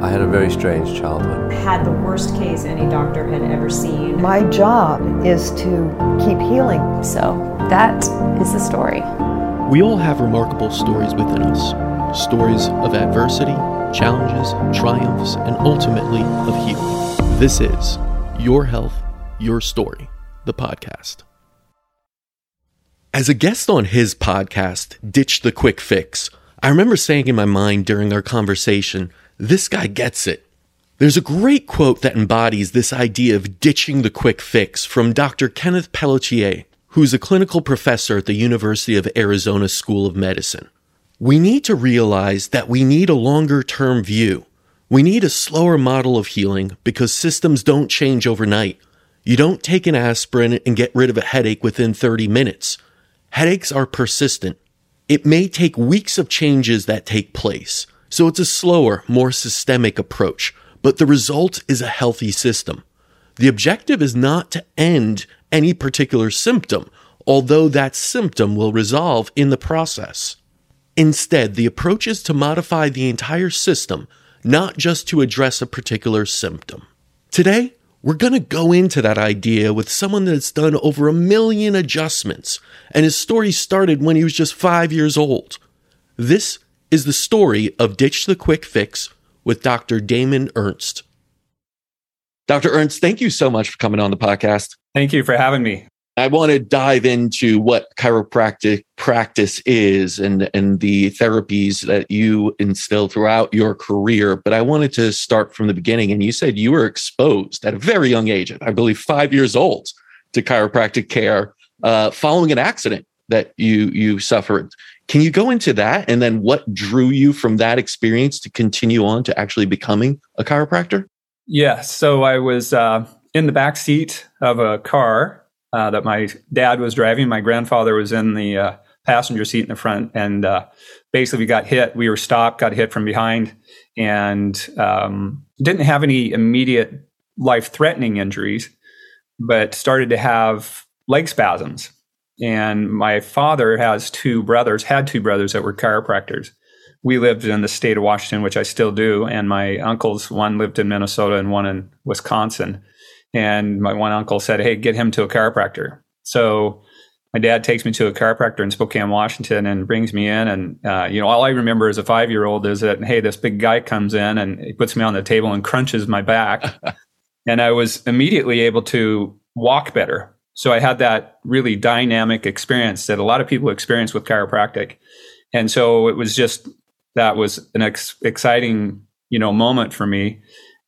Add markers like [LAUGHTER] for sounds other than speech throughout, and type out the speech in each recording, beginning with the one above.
I had a very strange childhood. Had the worst case any doctor had ever seen. My job is to keep healing. So that is the story. We all have remarkable stories within us stories of adversity, challenges, triumphs, and ultimately of healing. This is Your Health, Your Story, the podcast. As a guest on his podcast, Ditch the Quick Fix, I remember saying in my mind during our conversation this guy gets it. There's a great quote that embodies this idea of ditching the quick fix from Dr. Kenneth Pelletier, who's a clinical professor at the University of Arizona School of Medicine. We need to realize that we need a longer term view. We need a slower model of healing because systems don't change overnight. You don't take an aspirin and get rid of a headache within 30 minutes. Headaches are persistent. It may take weeks of changes that take place. So it's a slower, more systemic approach, but the result is a healthy system. The objective is not to end any particular symptom, although that symptom will resolve in the process. Instead, the approach is to modify the entire system, not just to address a particular symptom. Today, we're going to go into that idea with someone that's done over a million adjustments, and his story started when he was just five years old. This is the story of Ditch the Quick Fix with Dr. Damon Ernst. Dr. Ernst, thank you so much for coming on the podcast. Thank you for having me. I want to dive into what chiropractic practice is and, and the therapies that you instill throughout your career. But I wanted to start from the beginning. And you said you were exposed at a very young age, I believe five years old, to chiropractic care uh, following an accident that you you suffered. Can you go into that and then what drew you from that experience to continue on to actually becoming a chiropractor? Yeah, so I was uh, in the back seat of a car uh, that my dad was driving. My grandfather was in the uh, passenger seat in the front, and uh, basically we got hit. We were stopped, got hit from behind, and um, didn't have any immediate life-threatening injuries, but started to have leg spasms and my father has two brothers, had two brothers that were chiropractors. We lived in the state of Washington, which I still do. And my uncles, one lived in Minnesota and one in Wisconsin. And my one uncle said, Hey, get him to a chiropractor. So my dad takes me to a chiropractor in Spokane, Washington, and brings me in. And, uh, you know, all I remember as a five year old is that, hey, this big guy comes in and he puts me on the table and crunches my back. [LAUGHS] and I was immediately able to walk better so I had that really dynamic experience that a lot of people experience with chiropractic. And so it was just that was an ex- exciting, you know, moment for me.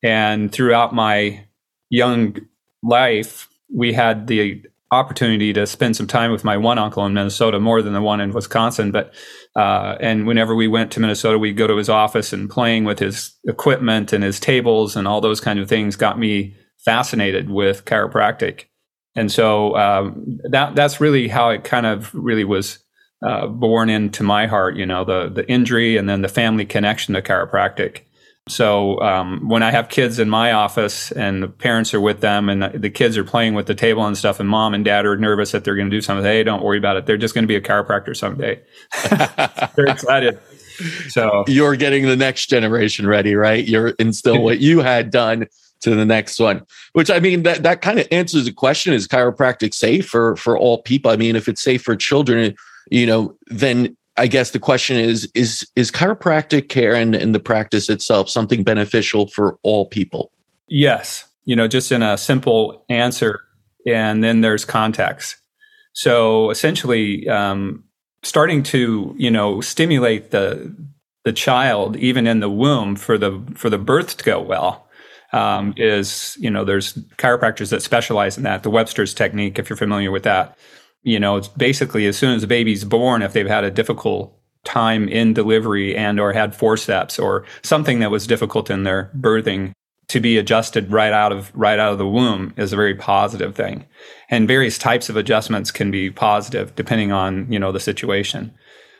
And throughout my young life, we had the opportunity to spend some time with my one uncle in Minnesota, more than the one in Wisconsin. But uh, and whenever we went to Minnesota, we'd go to his office and playing with his equipment and his tables and all those kind of things got me fascinated with chiropractic and so um, that that's really how it kind of really was uh, born into my heart. You know, the the injury and then the family connection to chiropractic. So um, when I have kids in my office and the parents are with them and the kids are playing with the table and stuff, and mom and dad are nervous that they're going to do something, hey, don't worry about it. They're just going to be a chiropractor someday. [LAUGHS] they're excited. So you're getting the next generation ready, right? You're instill [LAUGHS] what you had done to the next one which i mean that that kind of answers the question is chiropractic safe for for all people? I mean if it's safe for children you know then i guess the question is is is chiropractic care and, and the practice itself something beneficial for all people? Yes you know just in a simple answer and then there's context so essentially um, starting to you know stimulate the the child even in the womb for the for the birth to go well um, is you know there's chiropractors that specialize in that. The Webster's technique, if you're familiar with that, you know it's basically as soon as the baby's born, if they've had a difficult time in delivery and or had forceps or something that was difficult in their birthing to be adjusted right out of right out of the womb is a very positive thing and various types of adjustments can be positive depending on you know the situation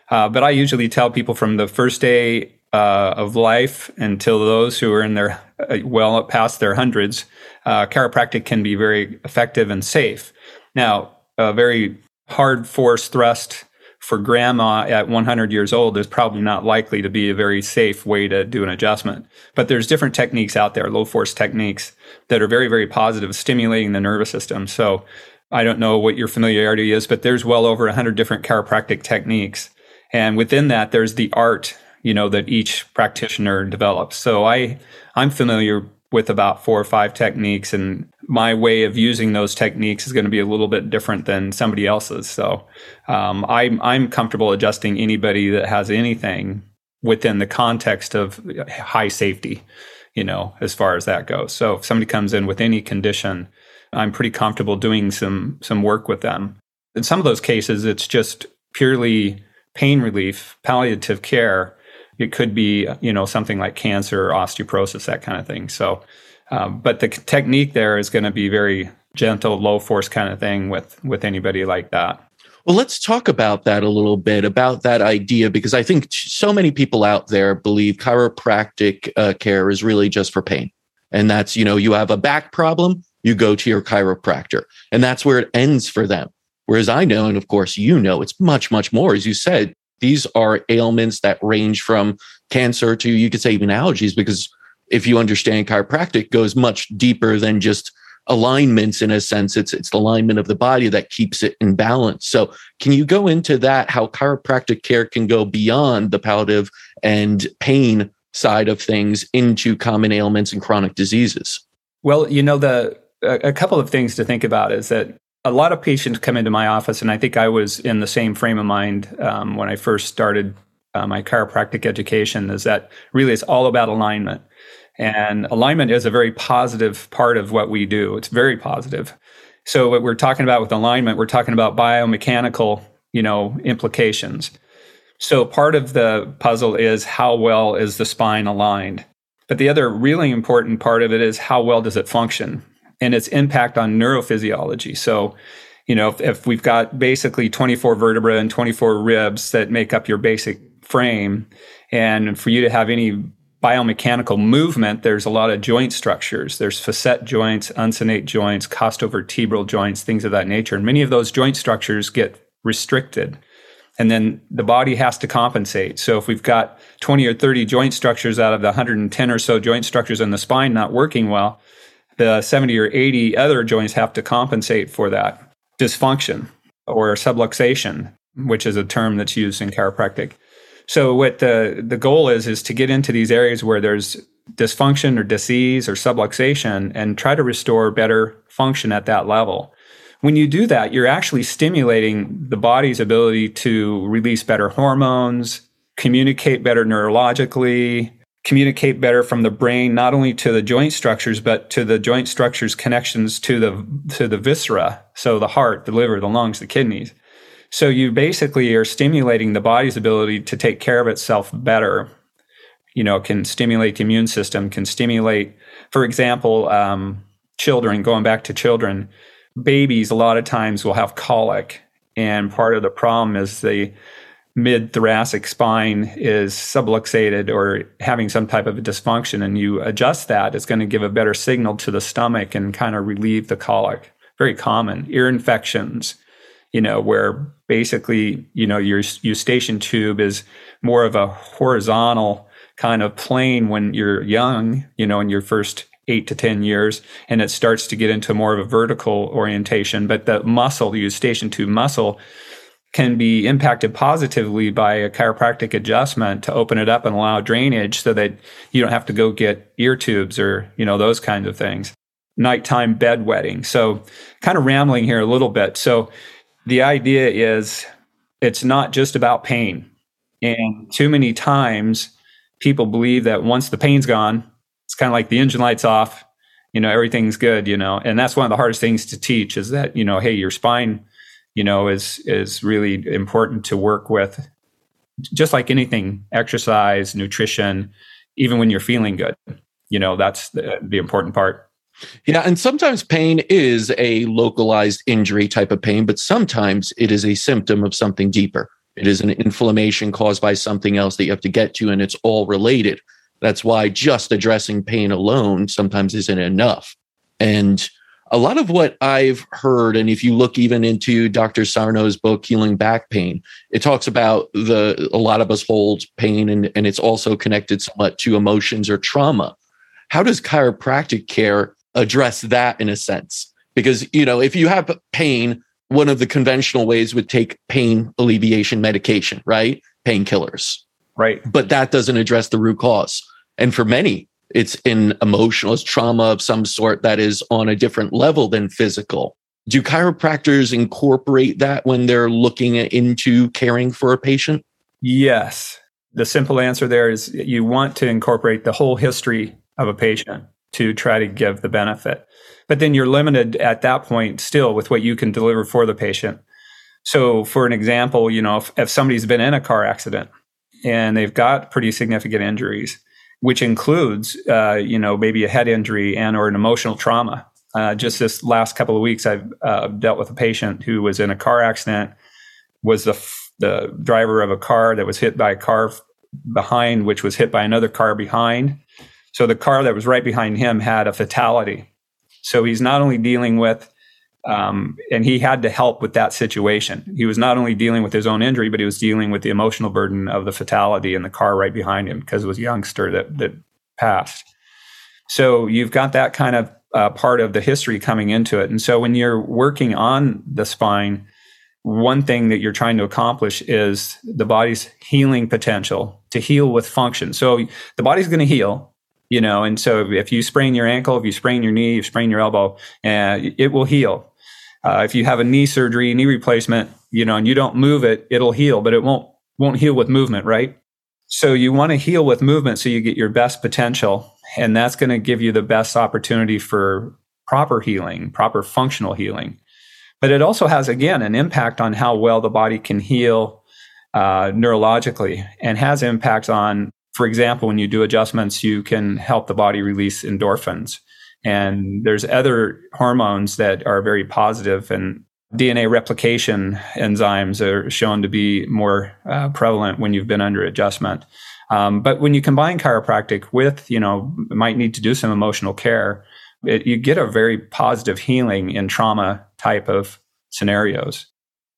uh, but i usually tell people from the first day uh, of life until those who are in their uh, well past their hundreds, uh, chiropractic can be very effective and safe. Now, a very hard force thrust for grandma at 100 years old is probably not likely to be a very safe way to do an adjustment. But there's different techniques out there, low force techniques that are very, very positive, stimulating the nervous system. So I don't know what your familiarity is, but there's well over 100 different chiropractic techniques. And within that, there's the art, you know, that each practitioner develops. So I, I'm familiar with about four or five techniques and my way of using those techniques is going to be a little bit different than somebody else's. So um, I'm, I'm comfortable adjusting anybody that has anything within the context of high safety you know as far as that goes. So if somebody comes in with any condition i'm pretty comfortable doing some some work with them. In some of those cases it's just purely pain relief palliative care it could be, you know, something like cancer or osteoporosis, that kind of thing. So, um, but the technique there is going to be very gentle, low force kind of thing with with anybody like that. Well, let's talk about that a little bit about that idea because I think so many people out there believe chiropractic uh, care is really just for pain. And that's, you know, you have a back problem, you go to your chiropractor, and that's where it ends for them. Whereas I know, and of course, you know, it's much, much more. As you said, these are ailments that range from cancer to you could say even allergies because if you understand chiropractic goes much deeper than just alignments in a sense. It's it's the alignment of the body that keeps it in balance. So can you go into that how chiropractic care can go beyond the palliative and pain side of things into common ailments and chronic diseases? Well you know the a couple of things to think about is that a lot of patients come into my office, and I think I was in the same frame of mind um, when I first started uh, my chiropractic education. Is that really it's all about alignment, and alignment is a very positive part of what we do. It's very positive. So what we're talking about with alignment, we're talking about biomechanical, you know, implications. So part of the puzzle is how well is the spine aligned. But the other really important part of it is how well does it function? And its impact on neurophysiology. So, you know, if, if, we've got basically 24 vertebrae and 24 ribs that make up your basic frame, and for you to have any biomechanical movement, there's a lot of joint structures. There's facet joints, uncinate joints, costovertebral joints, things of that nature. And many of those joint structures get restricted. And then the body has to compensate. So if we've got 20 or 30 joint structures out of the 110 or so joint structures in the spine not working well, the 70 or 80 other joints have to compensate for that dysfunction or subluxation, which is a term that's used in chiropractic. So what the the goal is is to get into these areas where there's dysfunction or disease or subluxation and try to restore better function at that level. When you do that, you're actually stimulating the body's ability to release better hormones, communicate better neurologically, communicate better from the brain not only to the joint structures but to the joint structures connections to the to the viscera so the heart the liver the lungs the kidneys. So you basically are stimulating the body's ability to take care of itself better. You know can stimulate the immune system can stimulate for example um, children going back to children babies a lot of times will have colic and part of the problem is the mid thoracic spine is subluxated or having some type of a dysfunction and you adjust that, it's going to give a better signal to the stomach and kind of relieve the colic. Very common. Ear infections, you know, where basically, you know, your eustachian tube is more of a horizontal kind of plane when you're young, you know, in your first eight to 10 years, and it starts to get into more of a vertical orientation. But the muscle, the eustachian tube muscle, can be impacted positively by a chiropractic adjustment to open it up and allow drainage so that you don't have to go get ear tubes or, you know, those kinds of things. Nighttime bedwetting. So, kind of rambling here a little bit. So, the idea is it's not just about pain. And too many times people believe that once the pain's gone, it's kind of like the engine lights off, you know, everything's good, you know. And that's one of the hardest things to teach is that, you know, hey, your spine you know, is is really important to work with. Just like anything, exercise, nutrition, even when you're feeling good, you know, that's the, the important part. Yeah, and sometimes pain is a localized injury type of pain, but sometimes it is a symptom of something deeper. It is an inflammation caused by something else that you have to get to, and it's all related. That's why just addressing pain alone sometimes isn't enough. And a lot of what I've heard, and if you look even into Dr. Sarno's book, Healing Back Pain, it talks about the a lot of us hold pain and, and it's also connected somewhat to emotions or trauma. How does chiropractic care address that in a sense? Because, you know, if you have pain, one of the conventional ways would take pain alleviation medication, right? Painkillers. Right. But that doesn't address the root cause. And for many, it's an emotional it's trauma of some sort that is on a different level than physical. Do chiropractors incorporate that when they're looking into caring for a patient? Yes. The simple answer there is you want to incorporate the whole history of a patient to try to give the benefit. But then you're limited at that point still with what you can deliver for the patient. So, for an example, you know, if, if somebody's been in a car accident and they've got pretty significant injuries, which includes, uh, you know, maybe a head injury and or an emotional trauma. Uh, just this last couple of weeks, I've uh, dealt with a patient who was in a car accident, was the f- the driver of a car that was hit by a car behind, which was hit by another car behind. So the car that was right behind him had a fatality. So he's not only dealing with um, and he had to help with that situation. He was not only dealing with his own injury, but he was dealing with the emotional burden of the fatality in the car right behind him because it was a youngster that that passed. So you've got that kind of uh, part of the history coming into it. And so when you're working on the spine, one thing that you're trying to accomplish is the body's healing potential to heal with function. So the body's going to heal, you know, and so if you sprain your ankle, if you sprain your knee, if you sprain your elbow, uh, it will heal. Uh, if you have a knee surgery, knee replacement, you know, and you don't move it, it'll heal, but it won't won't heal with movement, right? So you want to heal with movement so you get your best potential, and that's going to give you the best opportunity for proper healing, proper functional healing. But it also has again an impact on how well the body can heal uh, neurologically, and has impact on, for example, when you do adjustments, you can help the body release endorphins and there's other hormones that are very positive and DNA replication enzymes are shown to be more uh, prevalent when you've been under adjustment. Um, but when you combine chiropractic with, you know, might need to do some emotional care, it, you get a very positive healing in trauma type of scenarios.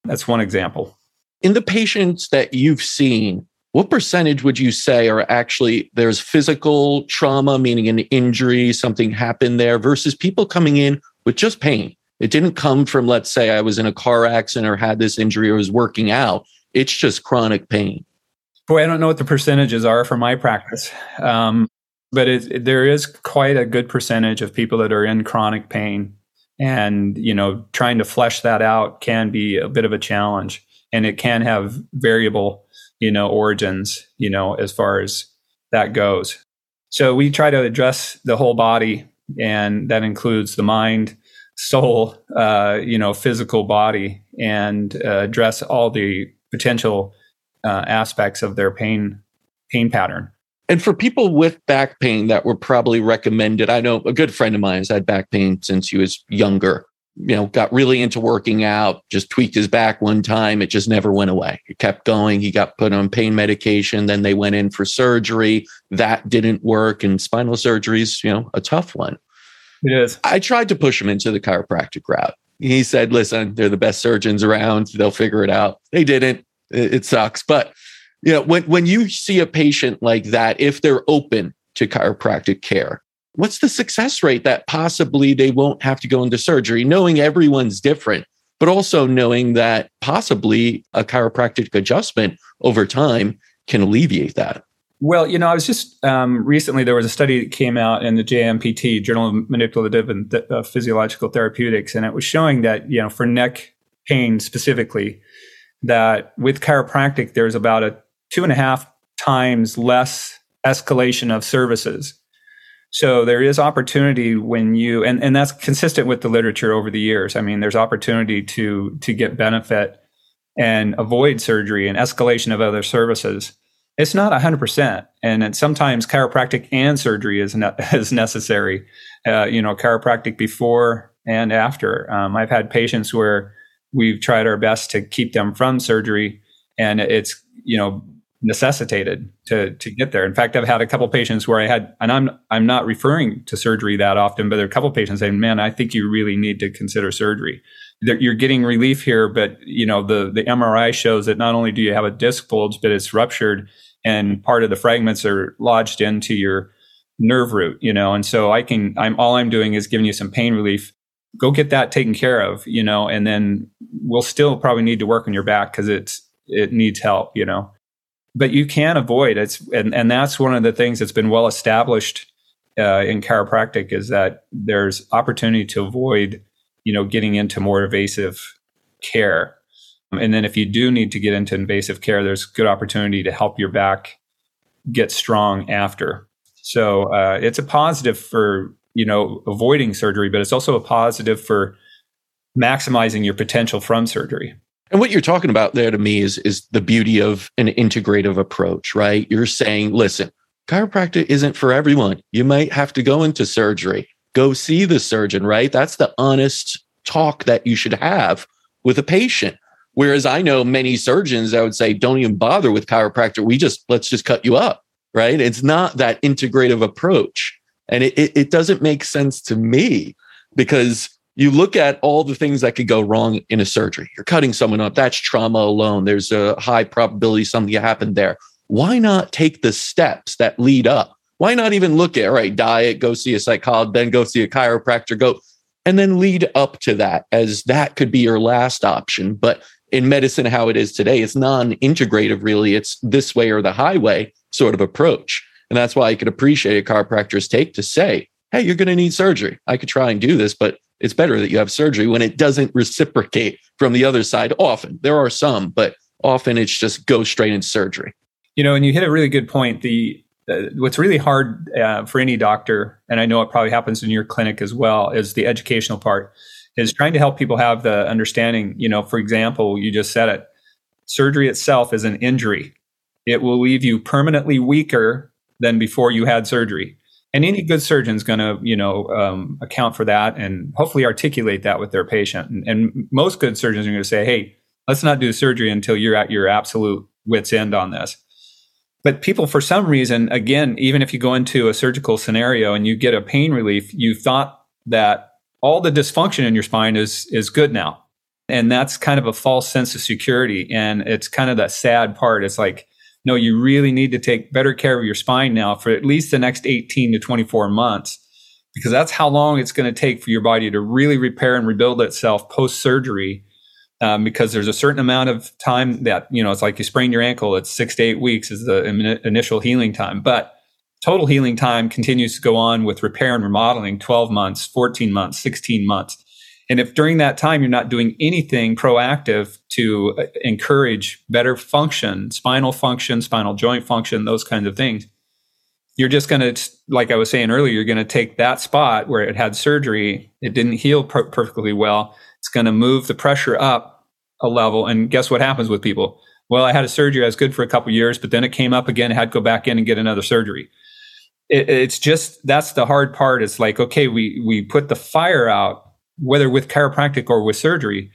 That's one example. In the patients that you've seen, what percentage would you say are actually there's physical trauma, meaning an injury, something happened there, versus people coming in with just pain? It didn't come from, let's say, I was in a car accident or had this injury or was working out. It's just chronic pain. Boy, I don't know what the percentages are for my practice, um, but it, there is quite a good percentage of people that are in chronic pain, and you know, trying to flesh that out can be a bit of a challenge, and it can have variable you know, origins, you know, as far as that goes. So we try to address the whole body, and that includes the mind, soul, uh, you know, physical body, and uh, address all the potential uh, aspects of their pain pain pattern. And for people with back pain that were probably recommended, I know a good friend of mine has had back pain since he was younger you know, got really into working out, just tweaked his back one time. It just never went away. It kept going. He got put on pain medication. Then they went in for surgery. That didn't work. And spinal surgery is, you know, a tough one. It is. I tried to push him into the chiropractic route. He said, listen, they're the best surgeons around. They'll figure it out. They didn't. It, it sucks. But, you know, when, when you see a patient like that, if they're open to chiropractic care, what's the success rate that possibly they won't have to go into surgery, knowing everyone's different, but also knowing that possibly a chiropractic adjustment over time can alleviate that? Well, you know, I was just um, recently there was a study that came out in the JMPT Journal of Manipulative and Th- uh, Physiological Therapeutics, and it was showing that you know for neck pain specifically, that with chiropractic there's about a two and a half times less escalation of services so there is opportunity when you and, and that's consistent with the literature over the years. I mean, there's opportunity to to get benefit and avoid surgery and escalation of other services. It's not 100%. And sometimes chiropractic and surgery is, ne- [LAUGHS] is necessary. Uh, you know, chiropractic before and after. Um, I've had patients where we've tried our best to keep them from surgery and it's, you know, necessitated to to get there. In fact, I've had a couple patients where I had, and I'm I'm not referring to surgery that often, but there are a couple patients saying, "Man, I think you really need to consider surgery." You're getting relief here, but you know the the MRI shows that not only do you have a disc bulge, but it's ruptured, and part of the fragments are lodged into your nerve root. You know, and so I can I'm all I'm doing is giving you some pain relief. Go get that taken care of, you know, and then we'll still probably need to work on your back because it's it needs help, you know but you can avoid it's and, and that's one of the things that's been well established uh, in chiropractic is that there's opportunity to avoid you know getting into more invasive care. And then if you do need to get into invasive care there's good opportunity to help your back get strong after. So uh, it's a positive for you know avoiding surgery but it's also a positive for maximizing your potential from surgery and what you're talking about there to me is is the beauty of an integrative approach, right? You're saying, listen, chiropractic isn't for everyone. You might have to go into surgery. Go see the surgeon, right? That's the honest talk that you should have with a patient. Whereas I know many surgeons, I would say, don't even bother with chiropractor. We just let's just cut you up, right? It's not that integrative approach. And it, it, it doesn't make sense to me because you look at all the things that could go wrong in a surgery. You're cutting someone up. That's trauma alone. There's a high probability something happened there. Why not take the steps that lead up? Why not even look at, all right, diet, go see a psychologist, then go see a chiropractor, go, and then lead up to that as that could be your last option. But in medicine, how it is today, it's non integrative, really. It's this way or the highway sort of approach. And that's why I could appreciate a chiropractor's take to say, hey, you're going to need surgery. I could try and do this, but it's better that you have surgery when it doesn't reciprocate from the other side. Often there are some, but often it's just go straight into surgery. You know, and you hit a really good point. The uh, what's really hard uh, for any doctor, and I know it probably happens in your clinic as well, is the educational part. Is trying to help people have the understanding. You know, for example, you just said it. Surgery itself is an injury. It will leave you permanently weaker than before you had surgery and any good surgeon is going to you know um, account for that and hopefully articulate that with their patient. And, and most good surgeons are going to say hey let's not do surgery until you're at your absolute wits end on this. But people for some reason again even if you go into a surgical scenario and you get a pain relief you thought that all the dysfunction in your spine is is good now. And that's kind of a false sense of security. And it's kind of that sad part. It's like no, you really need to take better care of your spine now for at least the next 18 to 24 months, because that's how long it's going to take for your body to really repair and rebuild itself post surgery. Um, because there's a certain amount of time that, you know, it's like you sprain your ankle, it's six to eight weeks is the initial healing time. But total healing time continues to go on with repair and remodeling 12 months, 14 months, 16 months. And if during that time you're not doing anything proactive to uh, encourage better function, spinal function, spinal joint function, those kinds of things, you're just going to, like I was saying earlier, you're going to take that spot where it had surgery, it didn't heal per- perfectly well. It's going to move the pressure up a level. And guess what happens with people? Well, I had a surgery, I was good for a couple years, but then it came up again, I had to go back in and get another surgery. It, it's just that's the hard part. It's like, okay, we we put the fire out whether with chiropractic or with surgery.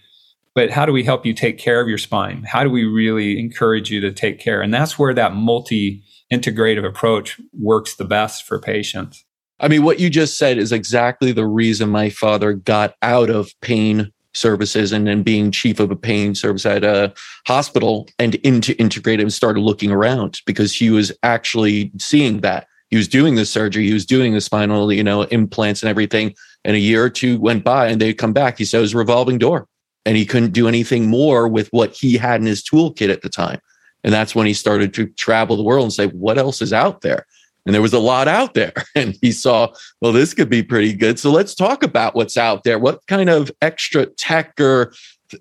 But how do we help you take care of your spine? How do we really encourage you to take care? And that's where that multi integrative approach works the best for patients. I mean, what you just said is exactly the reason my father got out of pain services and then being chief of a pain service at a hospital and into integrative and started looking around because he was actually seeing that. He was doing the surgery, he was doing the spinal, you know, implants and everything. And a year or two went by and they'd come back. He said it was a revolving door and he couldn't do anything more with what he had in his toolkit at the time. And that's when he started to travel the world and say, what else is out there? And there was a lot out there. [LAUGHS] And he saw, well, this could be pretty good. So let's talk about what's out there. What kind of extra tech or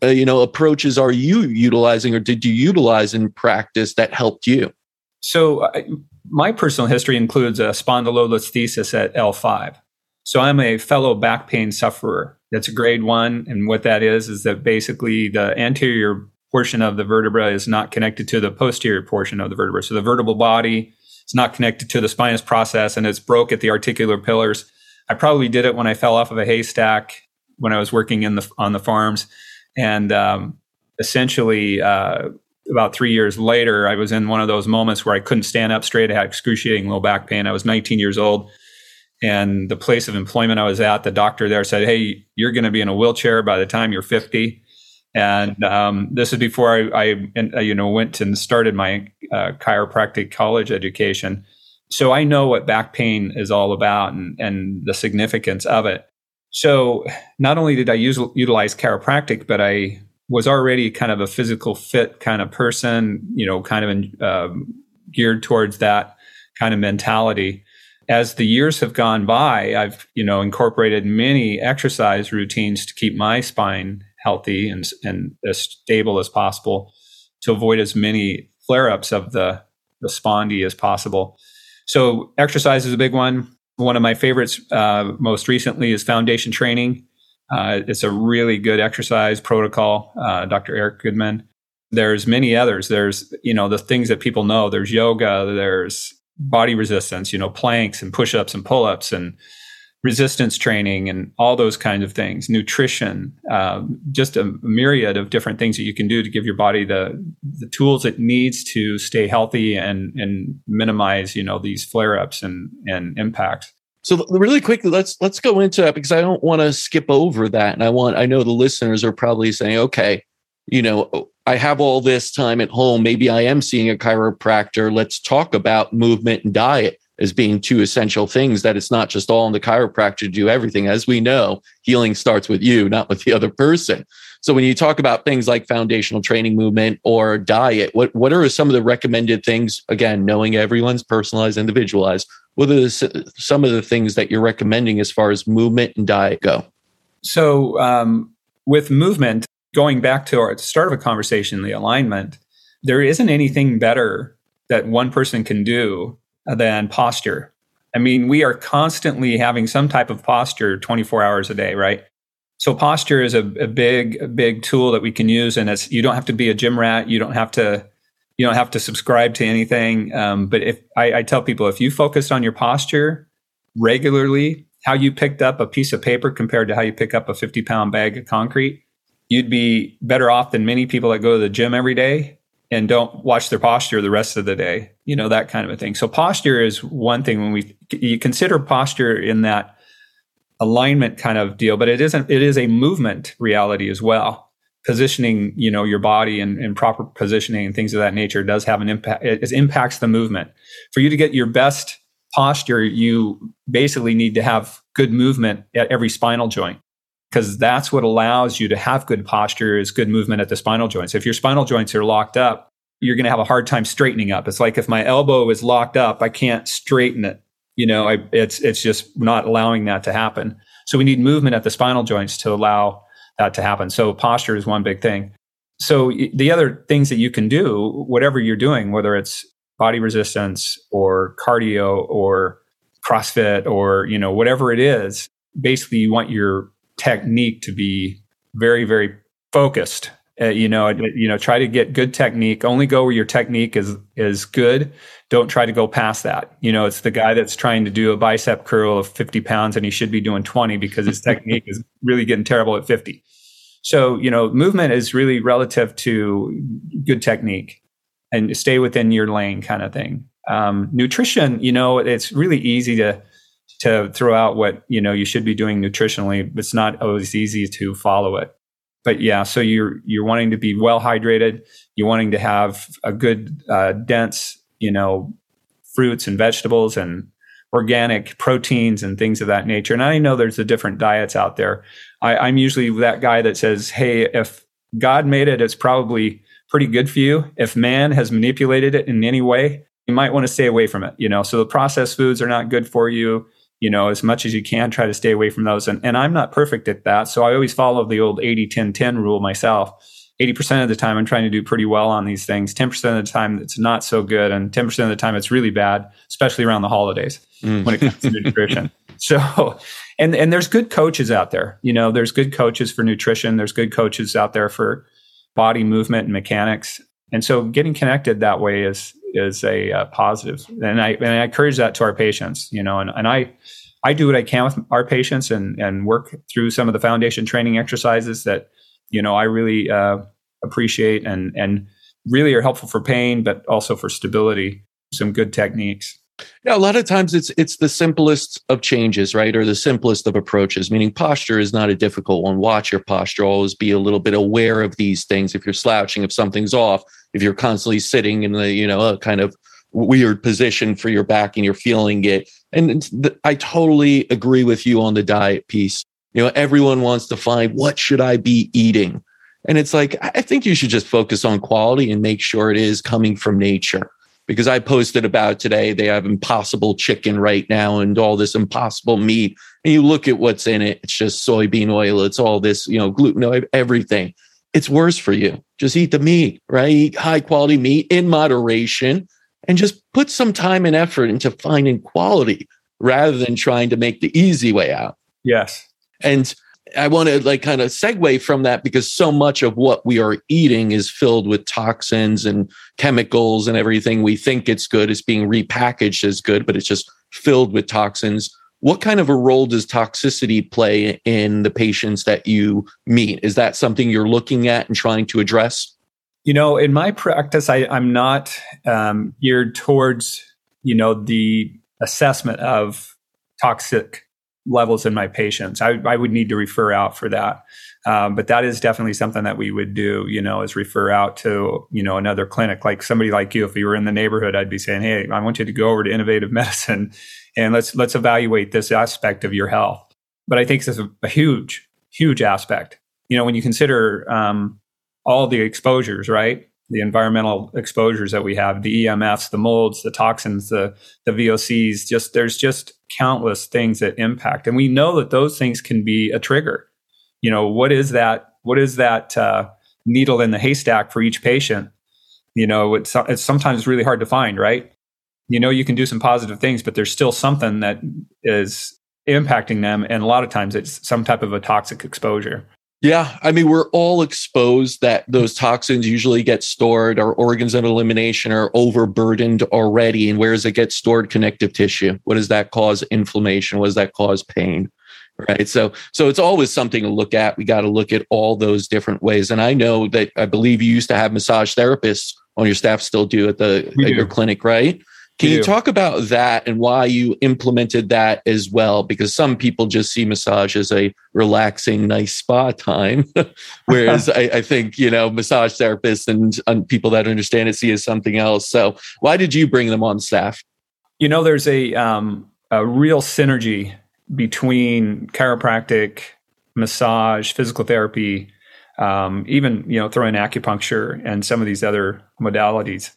uh, you know approaches are you utilizing or did you utilize in practice that helped you? So uh, my personal history includes a spondylolisthesis at L5. So I'm a fellow back pain sufferer. That's a grade one. And what that is, is that basically the anterior portion of the vertebra is not connected to the posterior portion of the vertebra. So the vertebral body is not connected to the spinous process and it's broke at the articular pillars. I probably did it when I fell off of a haystack when I was working in the on the farms, and um, essentially uh, about three years later, I was in one of those moments where I couldn't stand up straight. I had excruciating low back pain. I was 19 years old. And the place of employment I was at, the doctor there said, Hey, you're going to be in a wheelchair by the time you're 50. And um, this is before I, I, uh, you know, went and started my uh, chiropractic college education. So I know what back pain is all about and, and the significance of it. So not only did I use, utilize chiropractic, but I was already kind of a physical fit kind of person, you know, kind of in, um, geared towards that kind of mentality. As the years have gone by, I've, you know, incorporated many exercise routines to keep my spine healthy and, and as stable as possible to avoid as many flare ups of the, the spondy as possible. So, exercise is a big one. One of my favorites uh, most recently is foundation training. Uh, it's a really good exercise protocol, uh, Dr. Eric Goodman. There's many others. There's, you know, the things that people know. There's yoga, there's body resistance, you know, planks and push ups and pull ups and resistance training and all those kinds of things, nutrition, um, just a myriad of different things that you can do to give your body the the tools it needs to stay healthy and and minimize you know these flare ups and and impacts. So really quickly, let's let's go into that because I don't want to skip over that, and I want I know the listeners are probably saying, okay, you know, oh, I have all this time at home. Maybe I am seeing a chiropractor. Let's talk about movement and diet as being two essential things that it's not just all in the chiropractor to do everything. As we know, healing starts with you, not with the other person. So when you talk about things like foundational training movement or diet, what, what are some of the recommended things? Again, knowing everyone's personalized, individualized, what are the, some of the things that you're recommending as far as movement and diet go? So um, with movement, going back to our start of a conversation, the alignment, there isn't anything better that one person can do than posture. I mean, we are constantly having some type of posture 24 hours a day, right? So posture is a, a big, a big tool that we can use, and it's you don't have to be a gym rat. You don't have to, you don't have to subscribe to anything. Um, but if I, I tell people, if you focused on your posture regularly, how you picked up a piece of paper compared to how you pick up a 50 pound bag of concrete, you'd be better off than many people that go to the gym every day and don't watch their posture the rest of the day, you know, that kind of a thing. So posture is one thing when we you consider posture in that alignment kind of deal, but it isn't it is a movement reality as well. Positioning, you know, your body and, proper positioning and things of that nature does have an impact. It, impacts the movement. For you to get your best posture, you basically need to have good movement at every spinal joint because that's what allows you to have good posture is good movement at the spinal joints. If your spinal joints are locked up, you're going to have a hard time straightening up. It's like if my elbow is locked up, I can't straighten it. You know, I, it's it's just not allowing that to happen. So we need movement at the spinal joints to allow that to happen. So posture is one big thing. So the other things that you can do, whatever you're doing, whether it's body resistance or cardio or CrossFit or you know whatever it is, basically you want your technique to be very, very focused. Uh, you know, you know, try to get good technique. Only go where your technique is is good. Don't try to go past that. You know, it's the guy that's trying to do a bicep curl of 50 pounds and he should be doing 20 because his technique is really getting terrible at 50. So, you know, movement is really relative to good technique and stay within your lane kind of thing. Um, nutrition, you know, it's really easy to to throw out what you know you should be doing nutritionally. It's not always easy to follow it. But yeah, so you're you're wanting to be well hydrated. You're wanting to have a good uh, dense, you know, fruits and vegetables and organic proteins and things of that nature. And I know there's the different diets out there. I, I'm usually that guy that says, "Hey, if God made it, it's probably pretty good for you. If man has manipulated it in any way, you might want to stay away from it. You know, so the processed foods are not good for you you know, as much as you can, try to stay away from those. And, and I'm not perfect at that. So I always follow the old 80 10 10 rule myself. 80% of the time, I'm trying to do pretty well on these things. 10% of the time, it's not so good. And 10% of the time, it's really bad, especially around the holidays mm. when it comes to nutrition. [LAUGHS] So, and, and there's good coaches out there. You know, there's good coaches for nutrition, there's good coaches out there for body movement and mechanics. And so getting connected that way is is a uh, positive. And I and I encourage that to our patients, you know, and, and I I do what I can with our patients and and work through some of the foundation training exercises that you know I really uh, appreciate and and really are helpful for pain, but also for stability. Some good techniques. Yeah, a lot of times it's it's the simplest of changes, right? Or the simplest of approaches, meaning posture is not a difficult one. Watch your posture, always be a little bit aware of these things. If you're slouching, if something's off, if you're constantly sitting in the, you know, a kind of weird position for your back and you're feeling it. And I totally agree with you on the diet piece. You know, everyone wants to find what should I be eating? And it's like, I think you should just focus on quality and make sure it is coming from nature because I posted about today. They have impossible chicken right now and all this impossible meat. And you look at what's in it, it's just soybean oil, it's all this, you know, gluten, everything. It's worse for you. Just eat the meat, right? Eat high quality meat in moderation and just put some time and effort into finding quality rather than trying to make the easy way out. Yes. And I want to like kind of segue from that because so much of what we are eating is filled with toxins and chemicals and everything. We think it's good, it's being repackaged as good, but it's just filled with toxins. What kind of a role does toxicity play in the patients that you meet? Is that something you're looking at and trying to address? You know, in my practice, I, am not um, geared towards, you know, the assessment of toxic levels in my patients. I, I would need to refer out for that. Um, but that is definitely something that we would do, you know, is refer out to, you know, another clinic, like somebody like you. If you were in the neighborhood, I'd be saying, Hey, I want you to go over to innovative [LAUGHS] medicine and let's, let's evaluate this aspect of your health. But I think this is a, a huge, huge aspect. You know, when you consider um, all the exposures, right? The environmental exposures that we have, the EMFs, the molds, the toxins, the, the VOCs, just there's just countless things that impact. And we know that those things can be a trigger. You know, what is that, what is that uh, needle in the haystack for each patient? You know, it's, it's sometimes really hard to find, right? You know, you can do some positive things, but there's still something that is impacting them. And a lot of times it's some type of a toxic exposure. Yeah, I mean, we're all exposed that those toxins usually get stored. Our organs of elimination are overburdened already. And where does it get stored? Connective tissue. What does that cause? Inflammation. What does that cause? Pain. Right. So, so it's always something to look at. We got to look at all those different ways. And I know that I believe you used to have massage therapists on your staff, still do at the at your clinic, right? Can you talk about that and why you implemented that as well? Because some people just see massage as a relaxing, nice spa time, [LAUGHS] whereas [LAUGHS] I, I, think you know massage therapists and, and people that understand it see as something else. So, why did you bring them on staff? You know, there's a um, a real synergy between chiropractic, massage, physical therapy, um, even you know, throw in acupuncture and some of these other modalities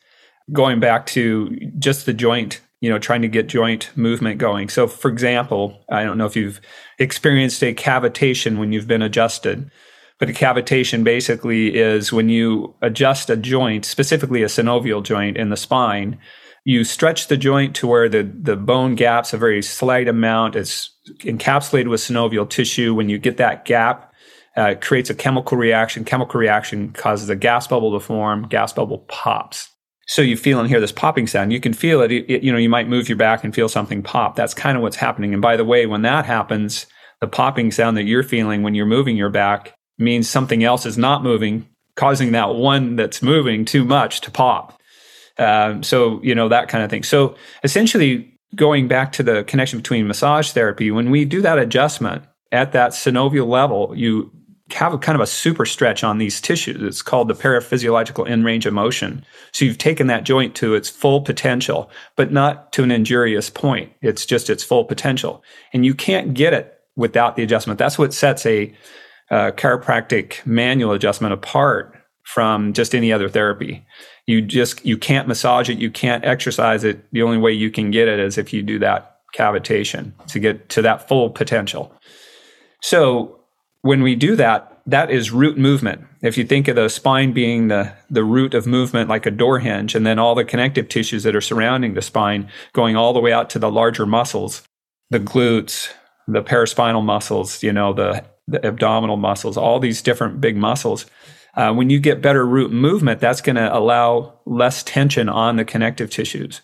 going back to just the joint, you know, trying to get joint movement going. So, for example, I don't know if you've experienced a cavitation when you've been adjusted, but a cavitation basically is when you adjust a joint, specifically a synovial joint in the spine, you stretch the joint to where the, the bone gaps a very slight amount. It's encapsulated with synovial tissue. When you get that gap, uh, creates a chemical reaction. Chemical reaction causes a gas bubble to form. Gas bubble pops. So you feel and hear this popping sound. You can feel it, it, You know, you might move your back and feel something pop. That's kind of what's happening. And by the way, when that happens, the popping sound that you're feeling when you're moving your back means something else is not moving, causing that one that's moving too much to pop. Um, so you know that kind of thing. So essentially, going back to the connection between massage therapy, when we do that adjustment at that synovial level, you have a kind of a super stretch on these tissues. It's called the paraphysiological end range of motion. So you've taken that joint to its full potential, but not to an injurious point. It's just its full potential. And you can't get it without the adjustment. That's what sets a chiropractic manual adjustment apart from just any other therapy. You just you can't massage it, you can't exercise it. The only way you can get it is if you do that cavitation to get to that full potential. So when we do that, that is root movement. If you think of the spine being the, the root of movement like a door hinge, and then all the connective tissues that are surrounding the spine going all the way out to the larger muscles, the glutes, the paraspinal muscles, you know, the, the abdominal muscles, all these different big muscles. Uh, when you get better root movement, that's going to allow less tension on the connective tissues.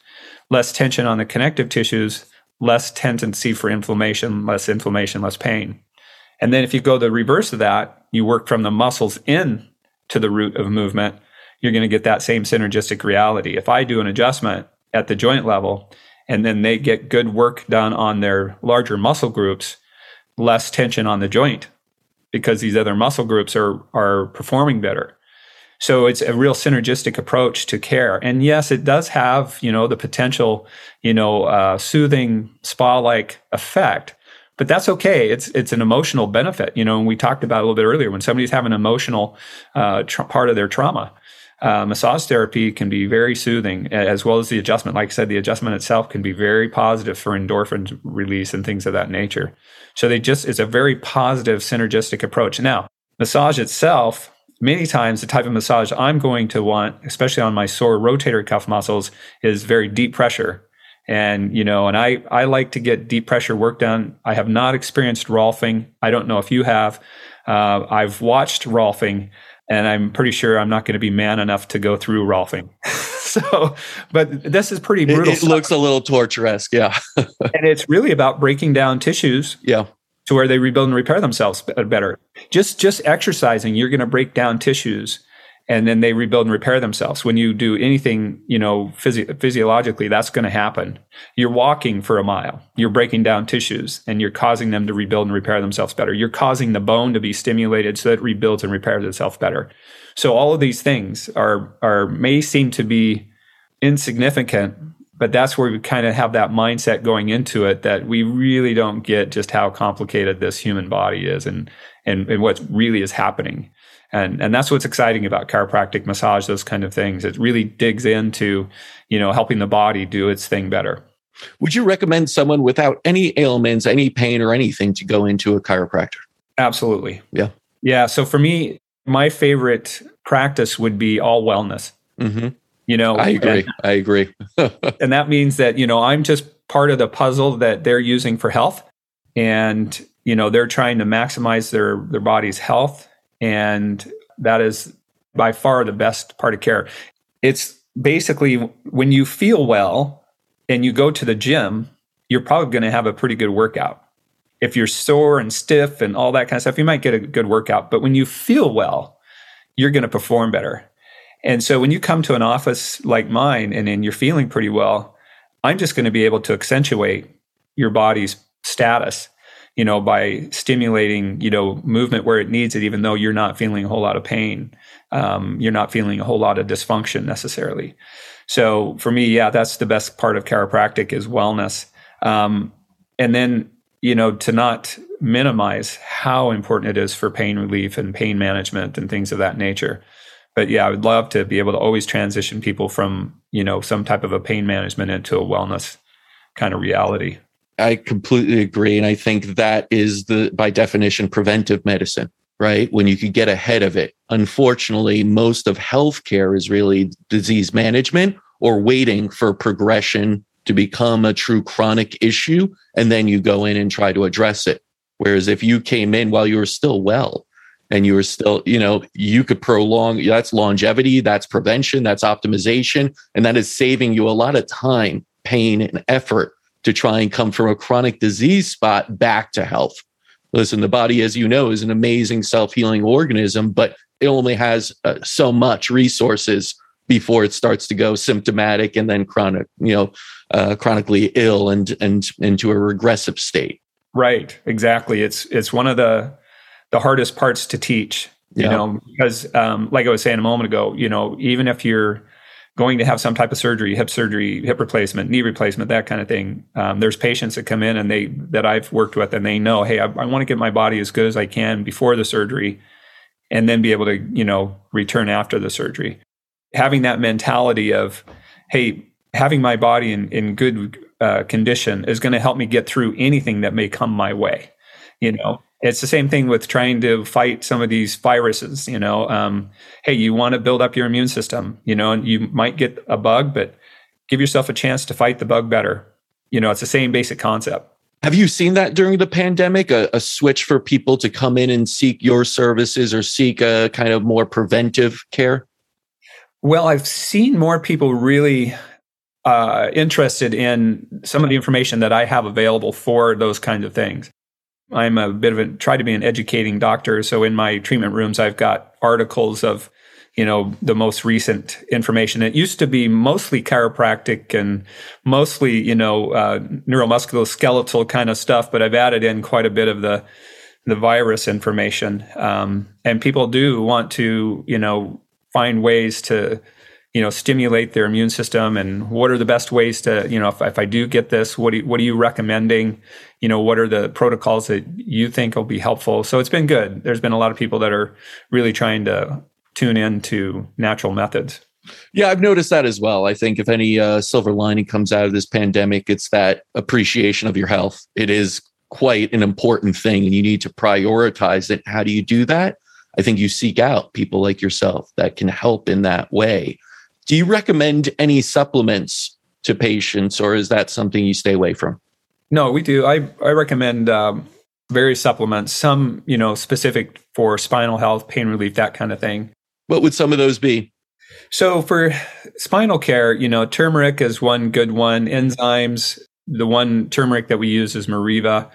Less tension on the connective tissues, less tendency for inflammation, less inflammation, less pain. And then if you go the reverse of that, you work from the muscles in to the root of movement, you're going to get that same synergistic reality. If I do an adjustment at the joint level and then they get good work done on their larger muscle groups, less tension on the joint because these other muscle groups are are performing better. So it's a real synergistic approach to care. And yes, it does have, you know, the potential, you know, uh, soothing spa-like effect, but that's okay. It's it's an emotional benefit, you know. And we talked about a little bit earlier when somebody's having an emotional uh, tra- part of their trauma. Uh, massage therapy can be very soothing, as well as the adjustment. Like I said, the adjustment itself can be very positive for endorphin release and things of that nature. So they just it's a very positive synergistic approach. Now, massage itself many times the type of massage I'm going to want, especially on my sore rotator cuff muscles, is very deep pressure. And, you know, and I, I like to get deep pressure work done. I have not experienced Rolfing. I don't know if you have. Uh, I've watched Rolfing and I'm pretty sure I'm not going to be man enough to go through Rolfing. [LAUGHS] so, but this is pretty brutal. It, it looks a little torturesque. Yeah. [LAUGHS] and it's really about breaking down tissues. Yeah to where they rebuild and repair themselves better. Just just exercising, you're going to break down tissues, and then they rebuild and repair themselves. When you do anything, you know, physio- physiologically, that's going to happen. You're walking for a mile, you're breaking down tissues, and you're causing them to rebuild and repair themselves better. You're causing the bone to be stimulated so that it rebuilds and repairs itself better. So all of these things are are may seem to be insignificant but that's where we kind of have that mindset going into it that we really don't get just how complicated this human body is and and, and what really is happening and and that's what's exciting about chiropractic massage those kind of things. It really digs into you know helping the body do its thing better. Would you recommend someone without any ailments any pain or anything to go into a chiropractor? Absolutely. Yeah. Yeah so for me my favorite practice would be all wellness. Mm-hmm. You know i agree. and, i agree. [LAUGHS] and that means that you know i'm just part of the puzzle that they're using for health. And you know they're trying to maximize their their body's health and that is by far the best part of care. It's basically when you feel well and you go to the gym you're probably going to have a pretty good workout. If you're sore and stiff and all that kind of stuff you might get a good workout. But when you feel well you're going to perform better. And so when you come to an office like mine and, you're feeling pretty well, I'm just going to be able to accentuate your body's status, you know, by stimulating, you know, movement where it needs it, even though you're not feeling a whole lot of pain. Um, you're not feeling a whole lot of dysfunction necessarily. So for me, yeah, that's the best part of chiropractic is wellness. Um, and then, you know, to not minimize how important it is for pain relief and pain management and things of that nature but yeah, I would love to be able to always transition people from, you know, some type of a pain management into a wellness kind of reality. I completely agree. And I think that is the, by definition, preventive medicine, right? When you could get ahead of it. Unfortunately, most of healthcare is really disease management or waiting for progression to become a true chronic issue. And then you go in and try to address it. Whereas if you came in while you were still well, and you were still, you know, you could prolong that's longevity, that's prevention, that's optimization, and that is saving you a lot of time, pain, and effort to try and come from a chronic disease spot back to health. Listen, the body, as you know, is an amazing self healing organism, but it only has uh, so much resources before it starts to go symptomatic and then chronic, you know, uh, chronically ill and and into a regressive state. Right. Exactly. It's it's one of the the hardest parts to teach you yeah. know because um, like i was saying a moment ago you know even if you're going to have some type of surgery hip surgery hip replacement knee replacement that kind of thing. Um, there's patients that come in and they that i've worked with and they know hey i, I want to get my body as good as i can before the surgery and then be able to you know return after the surgery. Having that mentality of hey having my body in, in good uh, condition is going to help me get through anything that may come my way you know it's the same thing with trying to fight some of these viruses you know um, hey you want to build up your immune system you know and you might get a bug but give yourself a chance to fight the bug better. You know it's the same basic concept. Have you seen that during the pandemic? A, a switch for people to come in and seek your services or seek a kind of more preventive care? Well i've seen more people really uh, interested in some of the information that i have available for those kinds of things I'm a bit of a try to be an educating doctor. So in my treatment rooms, I've got articles of you know the most recent information. It used to be mostly chiropractic and mostly you know uh, neuromusculoskeletal kind of stuff, but I've added in quite a bit of the the virus information. Um, and people do want to you know find ways to you know stimulate their immune system and what are the best ways to you know if, if i do get this what, do you, what are you recommending? You know what are the protocols that you think will be helpful? So it's been good. There's been a lot of people that are really trying to tune in to natural methods. Yeah i've noticed that as well. I think if any uh, silver lining comes out of this pandemic it's that appreciation of your health. It is quite an important thing and you need to prioritize it. How do you do that? I think you seek out people like yourself that can help in that way do you recommend any supplements to patients, or is that something you stay away from? No, we do. I I recommend um, various supplements. Some, you know, specific for spinal health, pain relief, that kind of thing. What would some of those be? So for spinal care, you know, turmeric is one good one. Enzymes, the one turmeric that we use is Meriva.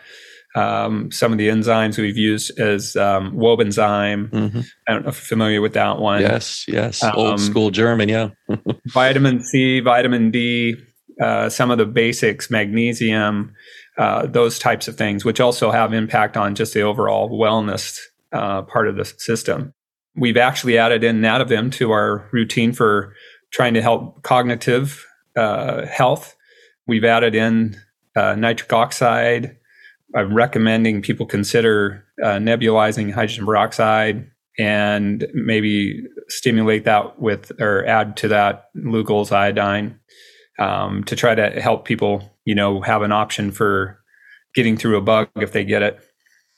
Um, some of the enzymes we've used is um, Wobenzym. Mm-hmm. I don't know if you're familiar with that one. Yes, yes. Um, Old school German, yeah. [LAUGHS] vitamin C, vitamin D, uh, some of the basics, magnesium, uh, those types of things, which also have impact on just the overall wellness uh, part of the system. We've actually added in Nadovim to our routine for trying to help cognitive uh, health. We've added in uh, nitric oxide, I'm recommending people consider uh, nebulizing hydrogen peroxide and maybe stimulate that with or add to that Lugol's iodine um, to try to help people, you know, have an option for getting through a bug if they get it.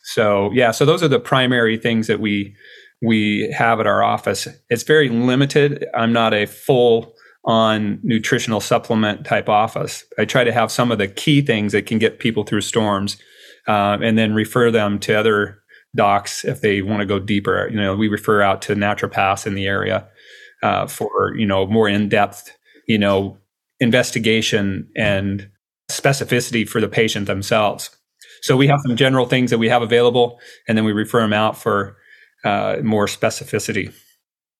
So yeah, so those are the primary things that we we have at our office. It's very limited. I'm not a full on nutritional supplement type office. I try to have some of the key things that can get people through storms uh, and then refer them to other docs if they want to go deeper. You know, we refer out to naturopaths in the area uh, for you know more in depth, you know, investigation and specificity for the patient themselves. So we have some general things that we have available, and then we refer them out for uh, more specificity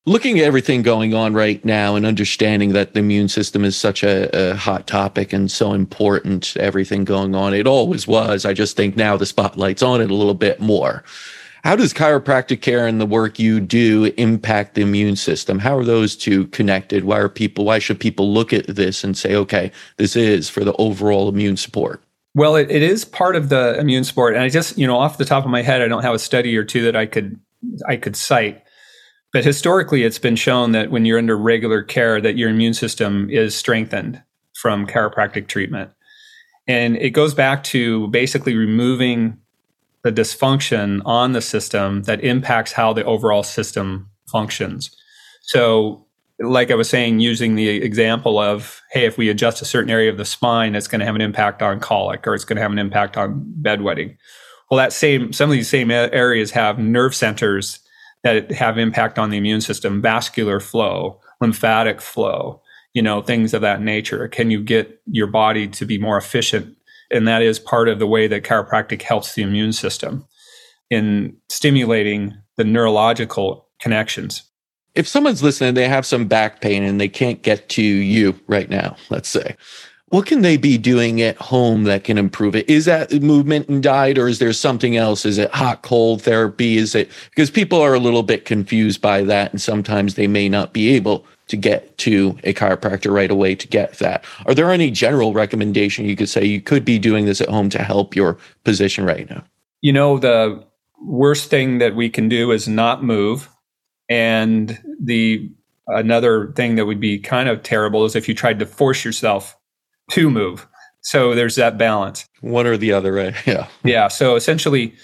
looking at everything going on right now and understanding that the immune system is such a, a, hot topic and so important everything going on it always was. I just think now the spotlight's on it a little bit more. How does chiropractic care and the work you do impact the immune system? How are those two connected? Why are people why should people look at this and say okay this is for the overall immune support? Well it, it is part of the immune support. And i just you know off the top of my head i don't have a study or two that i could i could cite but historically, it's been shown that when you're under regular care, that your immune system is strengthened from chiropractic treatment. And it goes back to basically removing the dysfunction on the system that impacts how the overall system functions. So, like I was saying, using the example of, hey, if we adjust a certain area of the spine, it's going to have an impact on colic or it's going to have an impact on bedwetting. Well, that same, some of these same areas have nerve centers that have impact on the immune system, vascular flow, lymphatic flow, you know, things of that nature. Can you get your body to be more efficient? And that is part of the way that chiropractic helps the immune system in stimulating the neurological connections. If someone's listening, they have some back pain and they can't get to you right now, let's say what can they be doing at home that can improve it? Is that movement and diet, or is there something else? Is it hot cold therapy? Is it because people are a little bit confused by that, and sometimes they may not be able to get to a chiropractor right away to get that. Are there any general recommendation you could say you could be doing this at home to help your position right now? You know, the worst thing that we can do is not move. And the another thing that would be kind of terrible is if you tried to force yourself to move. So there's that balance. One or the other, right? [LAUGHS] Yeah. Yeah. So essentially,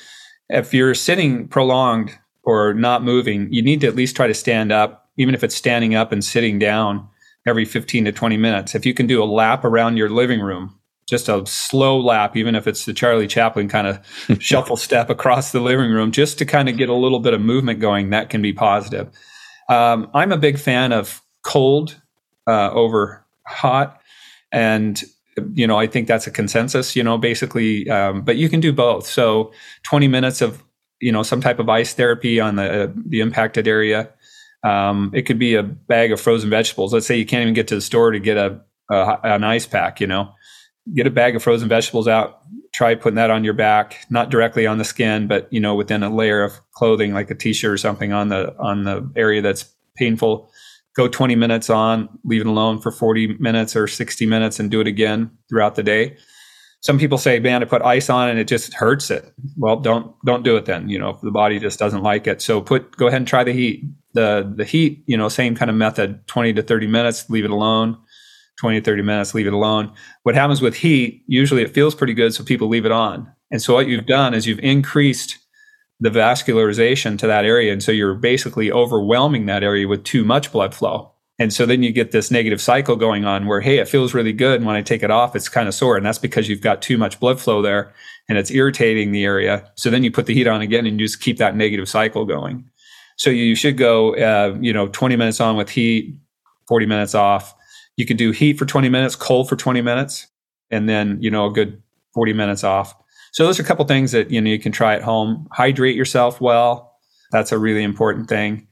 if you're sitting prolonged or not moving, you need to at least try to stand up, even if it's standing up and sitting down every 15 to 20 minutes. If you can do a lap around your living room, just a slow lap, even if it's the Charlie Chaplin kind of [LAUGHS] shuffle step across the living room, just to kind of get a little bit of movement going, that can be positive. Um, I'm a big fan of cold uh, over hot and you know i think that's a consensus you know basically um, but you can do both so 20 minutes of you know some type of ice therapy on the uh, the impacted area Um, it could be a bag of frozen vegetables. Let's say you can't even get to the store to get a, a an ice pack. You know, get a bag of frozen vegetables out. Try putting that on your back, not directly on the skin, but you know, within a layer of clothing, like a t-shirt or something on the on the area that's painful. Go 20 minutes on, leave it alone for 40 minutes or 60 minutes, and do it again throughout the day some people say, man, I put ice on and it just hurts it. Well, don't don't do it then. You know, if the body just doesn't like it. So put go ahead and try the heat. The the heat, you know, same kind of method, 20 to 30 minutes, leave it alone. 20 to 30 minutes, leave it alone. What happens with heat, usually it feels pretty good, so people leave it on. And so what you've done is you've increased the vascularization to that area. And so you're basically overwhelming that area with too much blood flow. And so then you get this negative cycle going on where, hey, it feels really good. And when I take it off, it's kind of sore. And that's because you've got too much blood flow there and it's irritating the area. So then you put the heat on again and you just keep that negative cycle going. So you should go, uh, you know, 20 minutes on with heat, 40 minutes off. You can do heat for 20 minutes, cold for 20 minutes, and then, you know, a good 40 minutes off. So those are a couple things that, you know, you can try at home. Hydrate yourself well. That's a really important thing.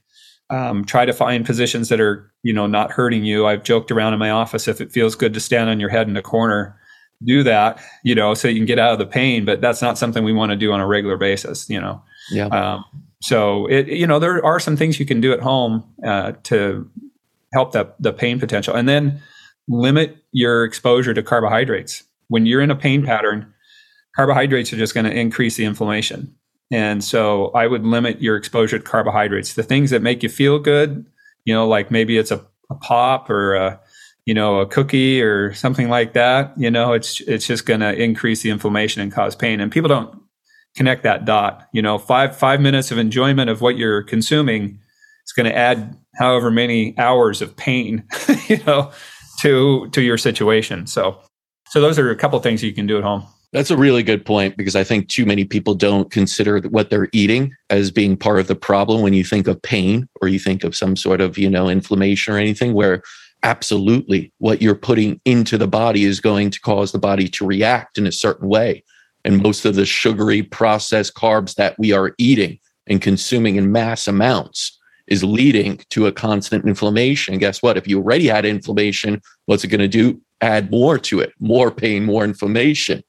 Um, try to find positions that are you know not hurting you. I've joked around in my office if it feels good to stand on your head in a corner do that you know so you can get out of the pain but that's not something we want to do on a regular basis you know? Yeah. Um, so it you know there are some things you can do at home uh, to help that the pain potential. And then limit your exposure to carbohydrates. When you're in a pain pattern carbohydrates are just going to increase the inflammation and so I would limit your exposure to carbohydrates. The things that make you feel good, you know, like maybe it's a, a pop or a, you know, a cookie or something like that, you know, it's it's just going to increase the inflammation and cause pain. And people don't connect that dot. You know, five five minutes of enjoyment of what you're consuming is going to add however many hours of pain, [LAUGHS] you know, to to your situation. So so those are a couple things you can do at home. That's a really good point because I think too many people don't consider what they're eating as being part of the problem when you think of pain or you think of some sort of, you know, inflammation or anything where absolutely what you're putting into the body is going to cause the body to react in a certain way. And most of the sugary processed carbs that we are eating and consuming in mass amounts is leading to a constant inflammation. Guess what? If you already had inflammation, what's it going to do? Add more to it, more pain, more inflammation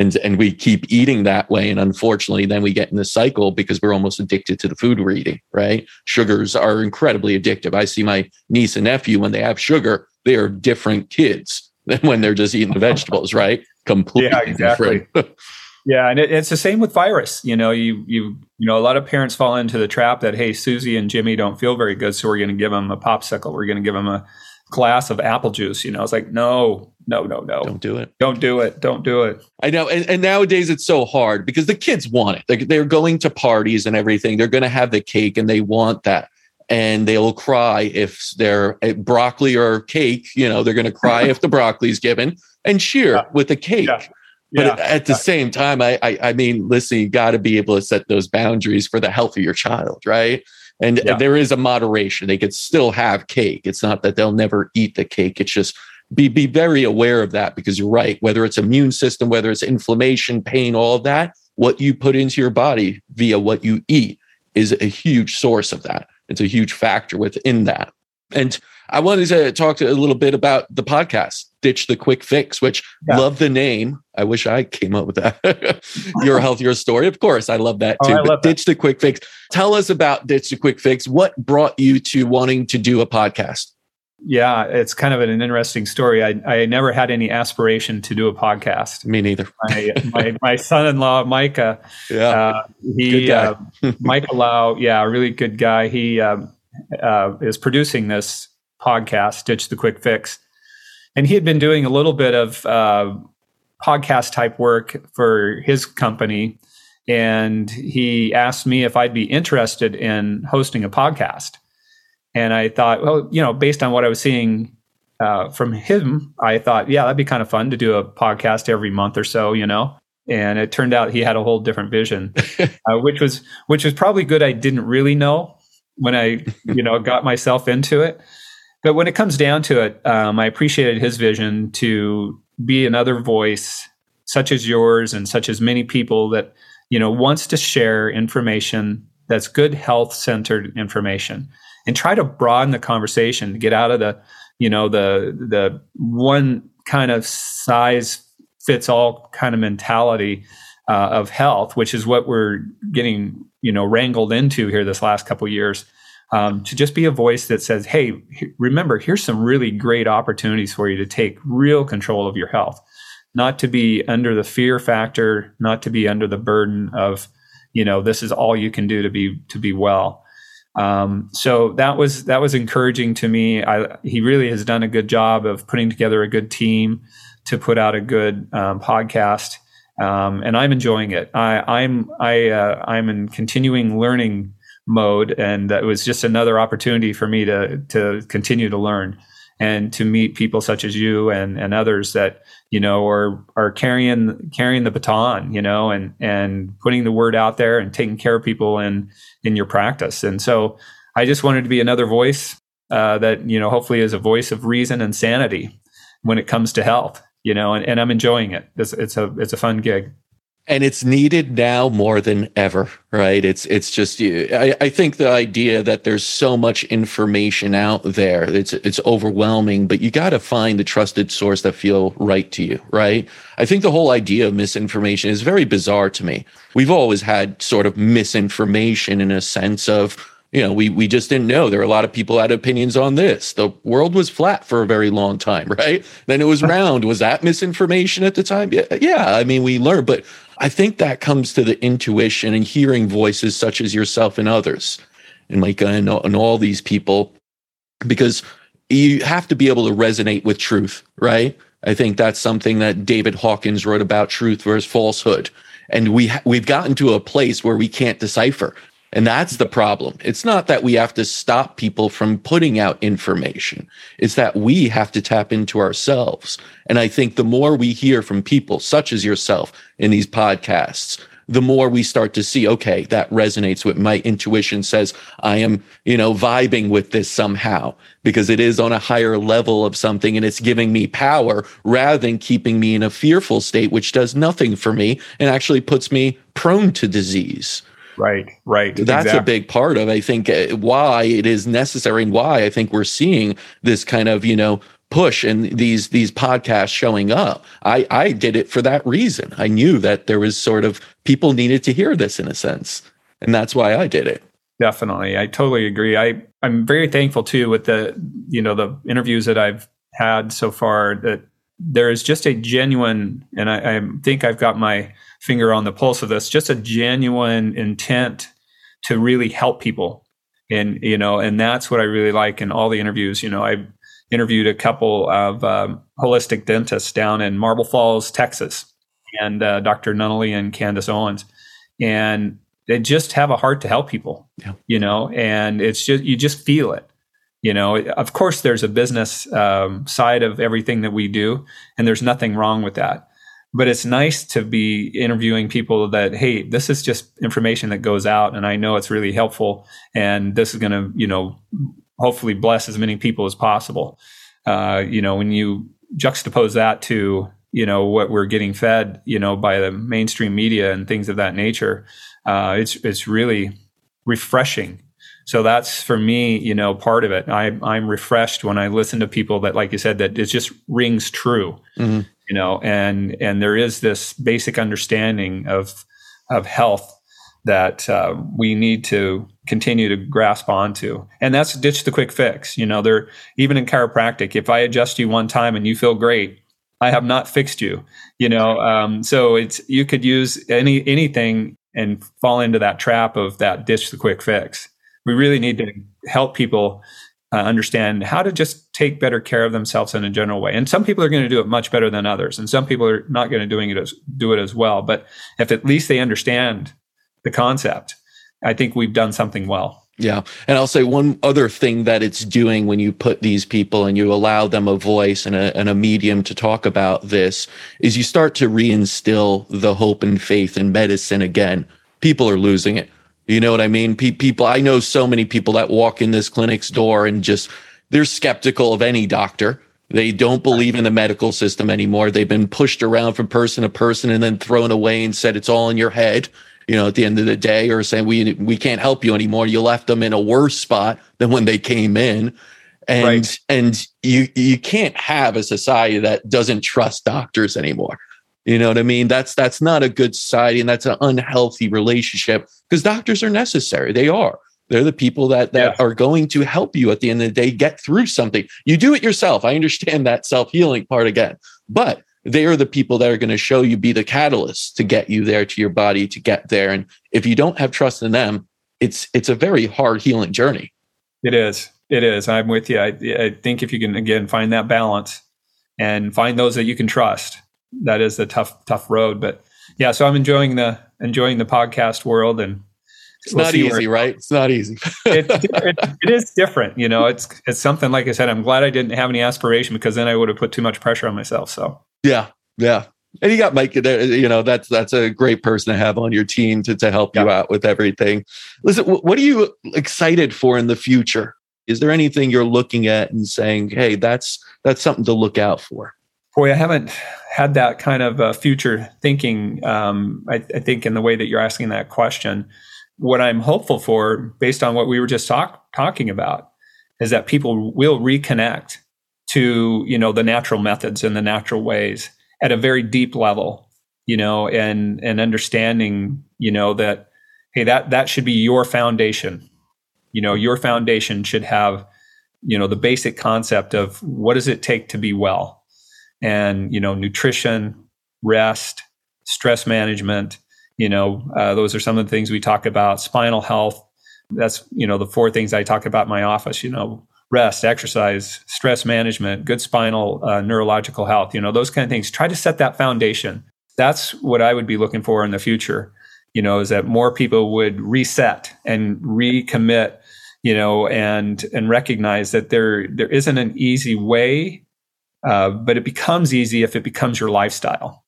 and and we keep eating that way. And unfortunately then we get in the cycle because we're almost addicted to the food we're eating right? Sugars are incredibly addictive. I see my niece and nephew when they have sugar they are different kids [LAUGHS] than when they're just eating the vegetables right? Completely yeah exactly. Yeah and it, it's the same with virus. You know you you you know a lot of parents fall into the trap that hey susie and jimmy don't feel very good so we're going to give them a popsicle. We're going to give them a glass of apple juice you know? It's like no no, no, no. Don't do it. Don't do it. Don't do it. I know. And, and nowadays it's so hard because the kids want it. Like they're going to parties and everything. They're going to have the cake and they want that. And they'll cry if they're eh, broccoli or cake, you know, they're going to cry if the [LAUGHS] broccoli's given and cheer yeah. with the cake. Yeah. But yeah. at the same time, I, I, I mean, listen, you got to be able to set those boundaries for the health of your child, right? And there is a moderation. They could still have cake. It's not that they'll never eat the cake. It's just be be very aware of that because you're right. Whether it's immune system, whether it's inflammation, pain, all of that, what you put into your body via what you eat is a huge source of that. It's a huge factor within that. And I wanted to talk to a little bit about the podcast, Ditch the Quick Fix, which yeah. love the name. I wish I came up with that. [LAUGHS] your health, your story. Of course, I love that oh, too. Oh, but Ditch that. the Quick Fix. Tell us about Ditch the Quick Fix. What brought you to wanting to do a podcast? Yeah, it's kind of an interesting story. I, I never had any aspiration to do a podcast. Me neither. my, my, my son-in-law, Micah, yeah, uh, he, uh, Micah [LAUGHS] Lau, yeah, a really good guy. He uh, uh, is producing this podcast, Ditch the Quick Fix. And he had been doing a little bit of uh, podcast type work for his company. And he asked me if I'd be interested in hosting a podcast. And I thought, well, you know, based on what I was seeing uh, from him, I thought, yeah, that'd be kind of fun to do a podcast every month or so, you know. And it turned out he had a whole different vision, [LAUGHS] uh, which was which was probably good. I didn't really know when I, [LAUGHS] you know, got myself into it. But when it comes down to it, um, I appreciated his vision to be another voice, such as yours and such as many people that you know wants to share information that's good health centered information and try to broaden the conversation, get out of the, you know, the the one kind of size fits all kind of mentality uh, of health, which is what we're getting, you know, wrangled into here this last couple years. Um, to just be a voice that says, "Hey, remember, here's some really great opportunities for you to take real control of your health, not to be under the fear factor, not to be under the burden of, you know, this is all you can do to be to be well." Um, so that was that was encouraging to me. I, he really has done a good job of putting together a good team to put out a good um, podcast, um, and I'm enjoying it. I, I'm I uh, I'm in continuing learning mode, and that was just another opportunity for me to to continue to learn and to meet people such as you and and others that you know are are carrying carrying the baton, you know, and and putting the word out there and taking care of people in in your practice. And so I just wanted to be another voice uh, that you know hopefully is a voice of reason and sanity when it comes to health you know and, and i'm enjoying it it's, it's a it's a fun gig and it's needed now more than ever right it's it's just I, I think the idea that there's so much information out there it's it's overwhelming but you got to find the trusted source that feel right to you right i think the whole idea of misinformation is very bizarre to me we've always had sort of misinformation in a sense of you know, we we just didn't know. There were a lot of people had opinions on this. The world was flat for a very long time, [LAUGHS] right? Then it was round. Was that misinformation at the time? Yeah, yeah. I mean, we learned, but I think that comes to the intuition and hearing voices such as yourself and others, and Micah and, and all these people, because you have to be able to resonate with truth, right? I think that's something that David Hawkins wrote about truth versus falsehood. And we ha- we've gotten to a place where we can't decipher. And that's the problem. It's not that we have to stop people from putting out information. It's that we have to tap into ourselves. And I think the more we hear from people such as yourself in these podcasts, the more we start to see, okay, that resonates with my intuition says I am, you know, vibing with this somehow because it is on a higher level of something and it's giving me power rather than keeping me in a fearful state, which does nothing for me and actually puts me prone to disease. Right, right. That's exactly. a big part of, I think, uh, why it is necessary and why I think we're seeing this kind of, you know, push and these these podcasts showing up. I I did it for that reason. I knew that there was sort of people needed to hear this in a sense, and that's why I did it. Definitely, I totally agree. I I'm very thankful too with the you know the interviews that I've had so far that there is just a genuine, and I, I think I've got my finger on the pulse of this, just a genuine intent to really help people. And, you know, and that's what I really like in all the interviews. You know, I interviewed a couple of um, holistic dentists down in Marble Falls, Texas, and uh, Dr. Nunnally and Candace Owens. And they just have a heart to help people, yeah. you know, and it's just, you just feel it. You know, of course, there's a business um, side of everything that we do, and there's nothing wrong with that but it's nice to be interviewing people that hey this is just information that goes out and i know it's really helpful and this is going to you know hopefully bless as many people as possible. Uh, you know when you juxtapose that to you know what we're getting fed you know by the mainstream media and things of that nature uh, it's it's really refreshing. So that's for me you know part of it. I, i'm refreshed when i listen to people that like you said that it just rings true. Mm-hmm you know, and and there is this basic understanding of of health that uh, we need to continue to grasp onto, and that's ditch the quick fix. You know, there even in chiropractic, if I adjust you one time and you feel great, I have not fixed you. You know, um, so it's you could use any anything and fall into that trap of that ditch the quick fix. We really need to help people uh, understand how to just take better care of themselves in a general way. And some people are going to do it much better than others, and some people are not going to doing it as, do it as well. But if at least they understand the concept, I think we've done something well. Yeah. And I'll say one other thing that it's doing when you put these people and you allow them a voice and a, and a medium to talk about this is you start to reinstill the hope and faith in medicine again. People are losing it. You know what I mean? People, I know so many people that walk in this clinic's door and just, they're skeptical of any doctor. They don't believe in the medical system anymore. They've been pushed around from person to person and then thrown away and said it's all in your head. you know, at the end of the day, or saying we we can't help you anymore. You left them in a worse spot than when they came in. And Right. and you you can't have a society that doesn't trust doctors anymore. You know what I mean? That's that's not a good society and that's an unhealthy relationship because doctors are necessary. They are. They're the people that that Yeah. are going to help you at the end of the day get through something. You do it yourself. I understand that self-healing part again. But they are the people that are going to show you be the catalyst to get you there to your body to get there and if you don't have trust in them, it's it's a very hard healing journey. It is. It is. I'm with you. I, I think if you can again find that balance and find those that you can trust, that is the tough, tough road. But yeah, so I'm enjoying the enjoying the podcast world, and It's we'll not easy, it right? It's not easy. it, [LAUGHS] it, it is different. You know, it's it's something like I said. I'm glad I didn't have any aspiration because then I would have put too much pressure on myself. So Yeah, yeah. And you got Mike. You know that's that's a great person to have on your team to to help you out with everything. Listen, what are you excited for in the future? Is there anything you're looking at and saying, "Hey, that's that's something to look out for"? Boy, I haven't had that kind of uh, future thinking. Um, I, I think in the way that you're asking that question, what I'm hopeful for, based on what we were just talk, talking about, is that people will reconnect to you know the natural methods and the natural ways at a very deep level, you know, and and understanding, you know, that hey, that that should be your foundation. You know, your foundation should have, you know, the basic concept of what does it take to be well and you know nutrition rest stress management you know uh, those are some of the things we talk about. Spinal health that's you know the four things i talk about in my office you know rest exercise stress management good spinal uh, neurological health you know those kind of things. Try to set that foundation. That's what i would be looking for in the future you know is that more people would reset and recommit you know and and recognize that there there isn't an easy way uh, but it becomes easy if it becomes your lifestyle.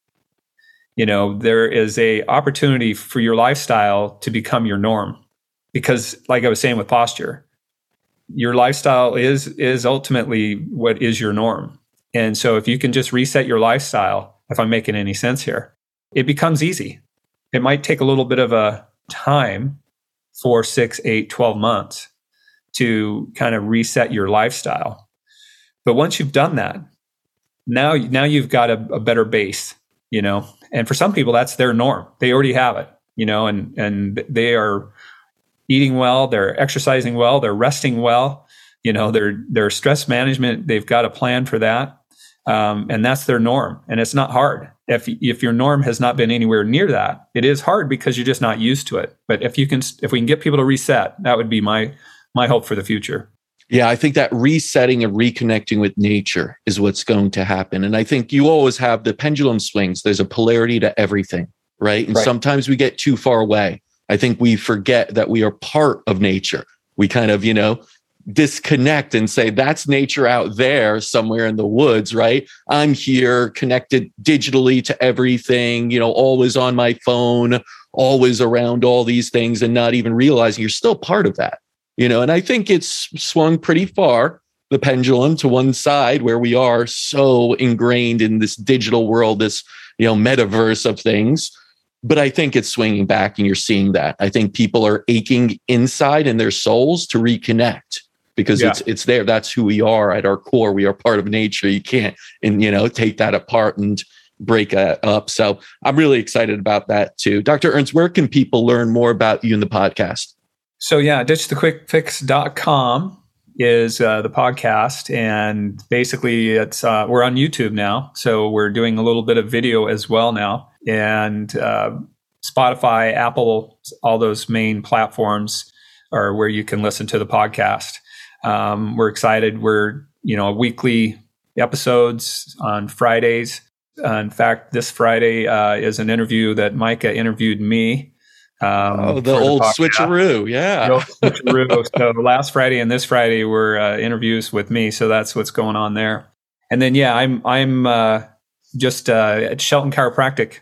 You know, there is a opportunity for your lifestyle to become your norm, because, like I was saying with posture, your lifestyle is is ultimately what is your norm. And so, if you can just reset your lifestyle, if I'm making any sense here, it becomes easy. It might take a little bit of a time, four, six, eight, 12 months, to kind of reset your lifestyle. But once you've done that, now now you've got a, a better base you know? And for some people that's their norm. They already have it you know? And and they are eating well they're exercising well they're resting well you know? Their their stress management they've got a plan for that. Um, and that's their norm. And it's not hard. If if your norm has not been anywhere near that it is hard because you're just not used to it. But if you can if we can get people to reset that would be my my hope for the future Yeah, I think that resetting and reconnecting with nature is what's going to happen. And I think you always have the pendulum swings. There's a polarity to everything, right? And Right. sometimes we get too far away. I think we forget that we are part of nature. We kind of, you know, disconnect and say that's nature out there somewhere in the woods, right? I'm here connected digitally to everything, you know, always on my phone, always around all these things and not even realizing you're still part of that you know and i think it's swung pretty far the pendulum to one side where we are so ingrained in this digital world this you know metaverse of things. But i think it's swinging back and you're seeing that. I think people are aching inside in their souls to reconnect because Yeah. it's it's there. That's who we are at our core. We are part of nature. You can't and you know take that apart and break that up. So i'm really excited about that too. Dr ernst where can people learn more about you in the podcast So yeah, ditchthequickfix.com is uh, the podcast, and basically it's uh, we're on YouTube now, so we're doing a little bit of video as well now, and uh, Spotify, Apple, all those main platforms are where you can listen to the podcast. Um, we're excited. We're you know weekly episodes on Fridays. In fact, this Friday uh, is an interview that Micah interviewed me. Um, oh the old podcast. switcheroo yeah No switcheroo. so last Friday and this Friday were uh, interviews with me, so that's what's going on there. And then yeah, I'm I'm uh, just uh, at Shelton Chiropractic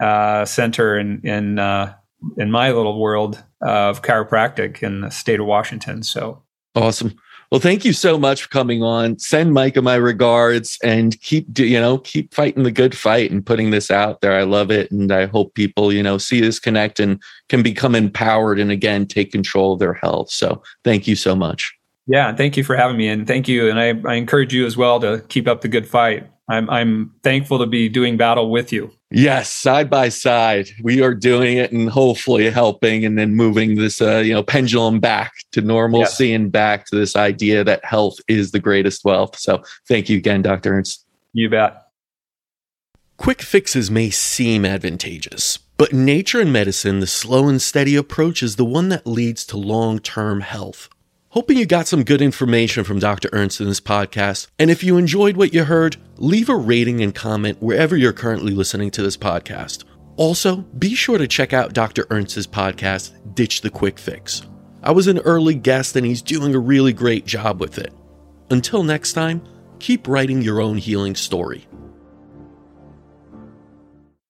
uh, Center in in uh, in my little world of chiropractic in the state of Washington. So Awesome. Well, thank you so much for coming on. Send Micah my regards and keep, you know, keep fighting the good fight and putting this out there. I love it. And I hope people, you know, see this connect and can become empowered and again, take control of their health. So thank you so much. Yeah. Thank you for having me. And thank you. And I, I encourage you as well to keep up the good fight. I'm, I'm thankful to be doing battle with you. Yes, side by side, we are doing it and hopefully helping, and then moving this, uh, you know, pendulum back to normalcy yes. and back to this idea that health is the greatest wealth. So, thank you again, Dr. Ernst. You bet. Quick fixes may seem advantageous, but in nature and medicine, the slow and steady approach is the one that leads to long term health. Hoping you got some good information from Dr. Ernst in this podcast. And if you enjoyed what you heard, leave a rating and comment wherever you're currently listening to this podcast. Also, be sure to check out Dr. Ernst's podcast, Ditch the Quick Fix. I was an early guest and he's doing a really great job with it. Until next time, keep writing your own healing story.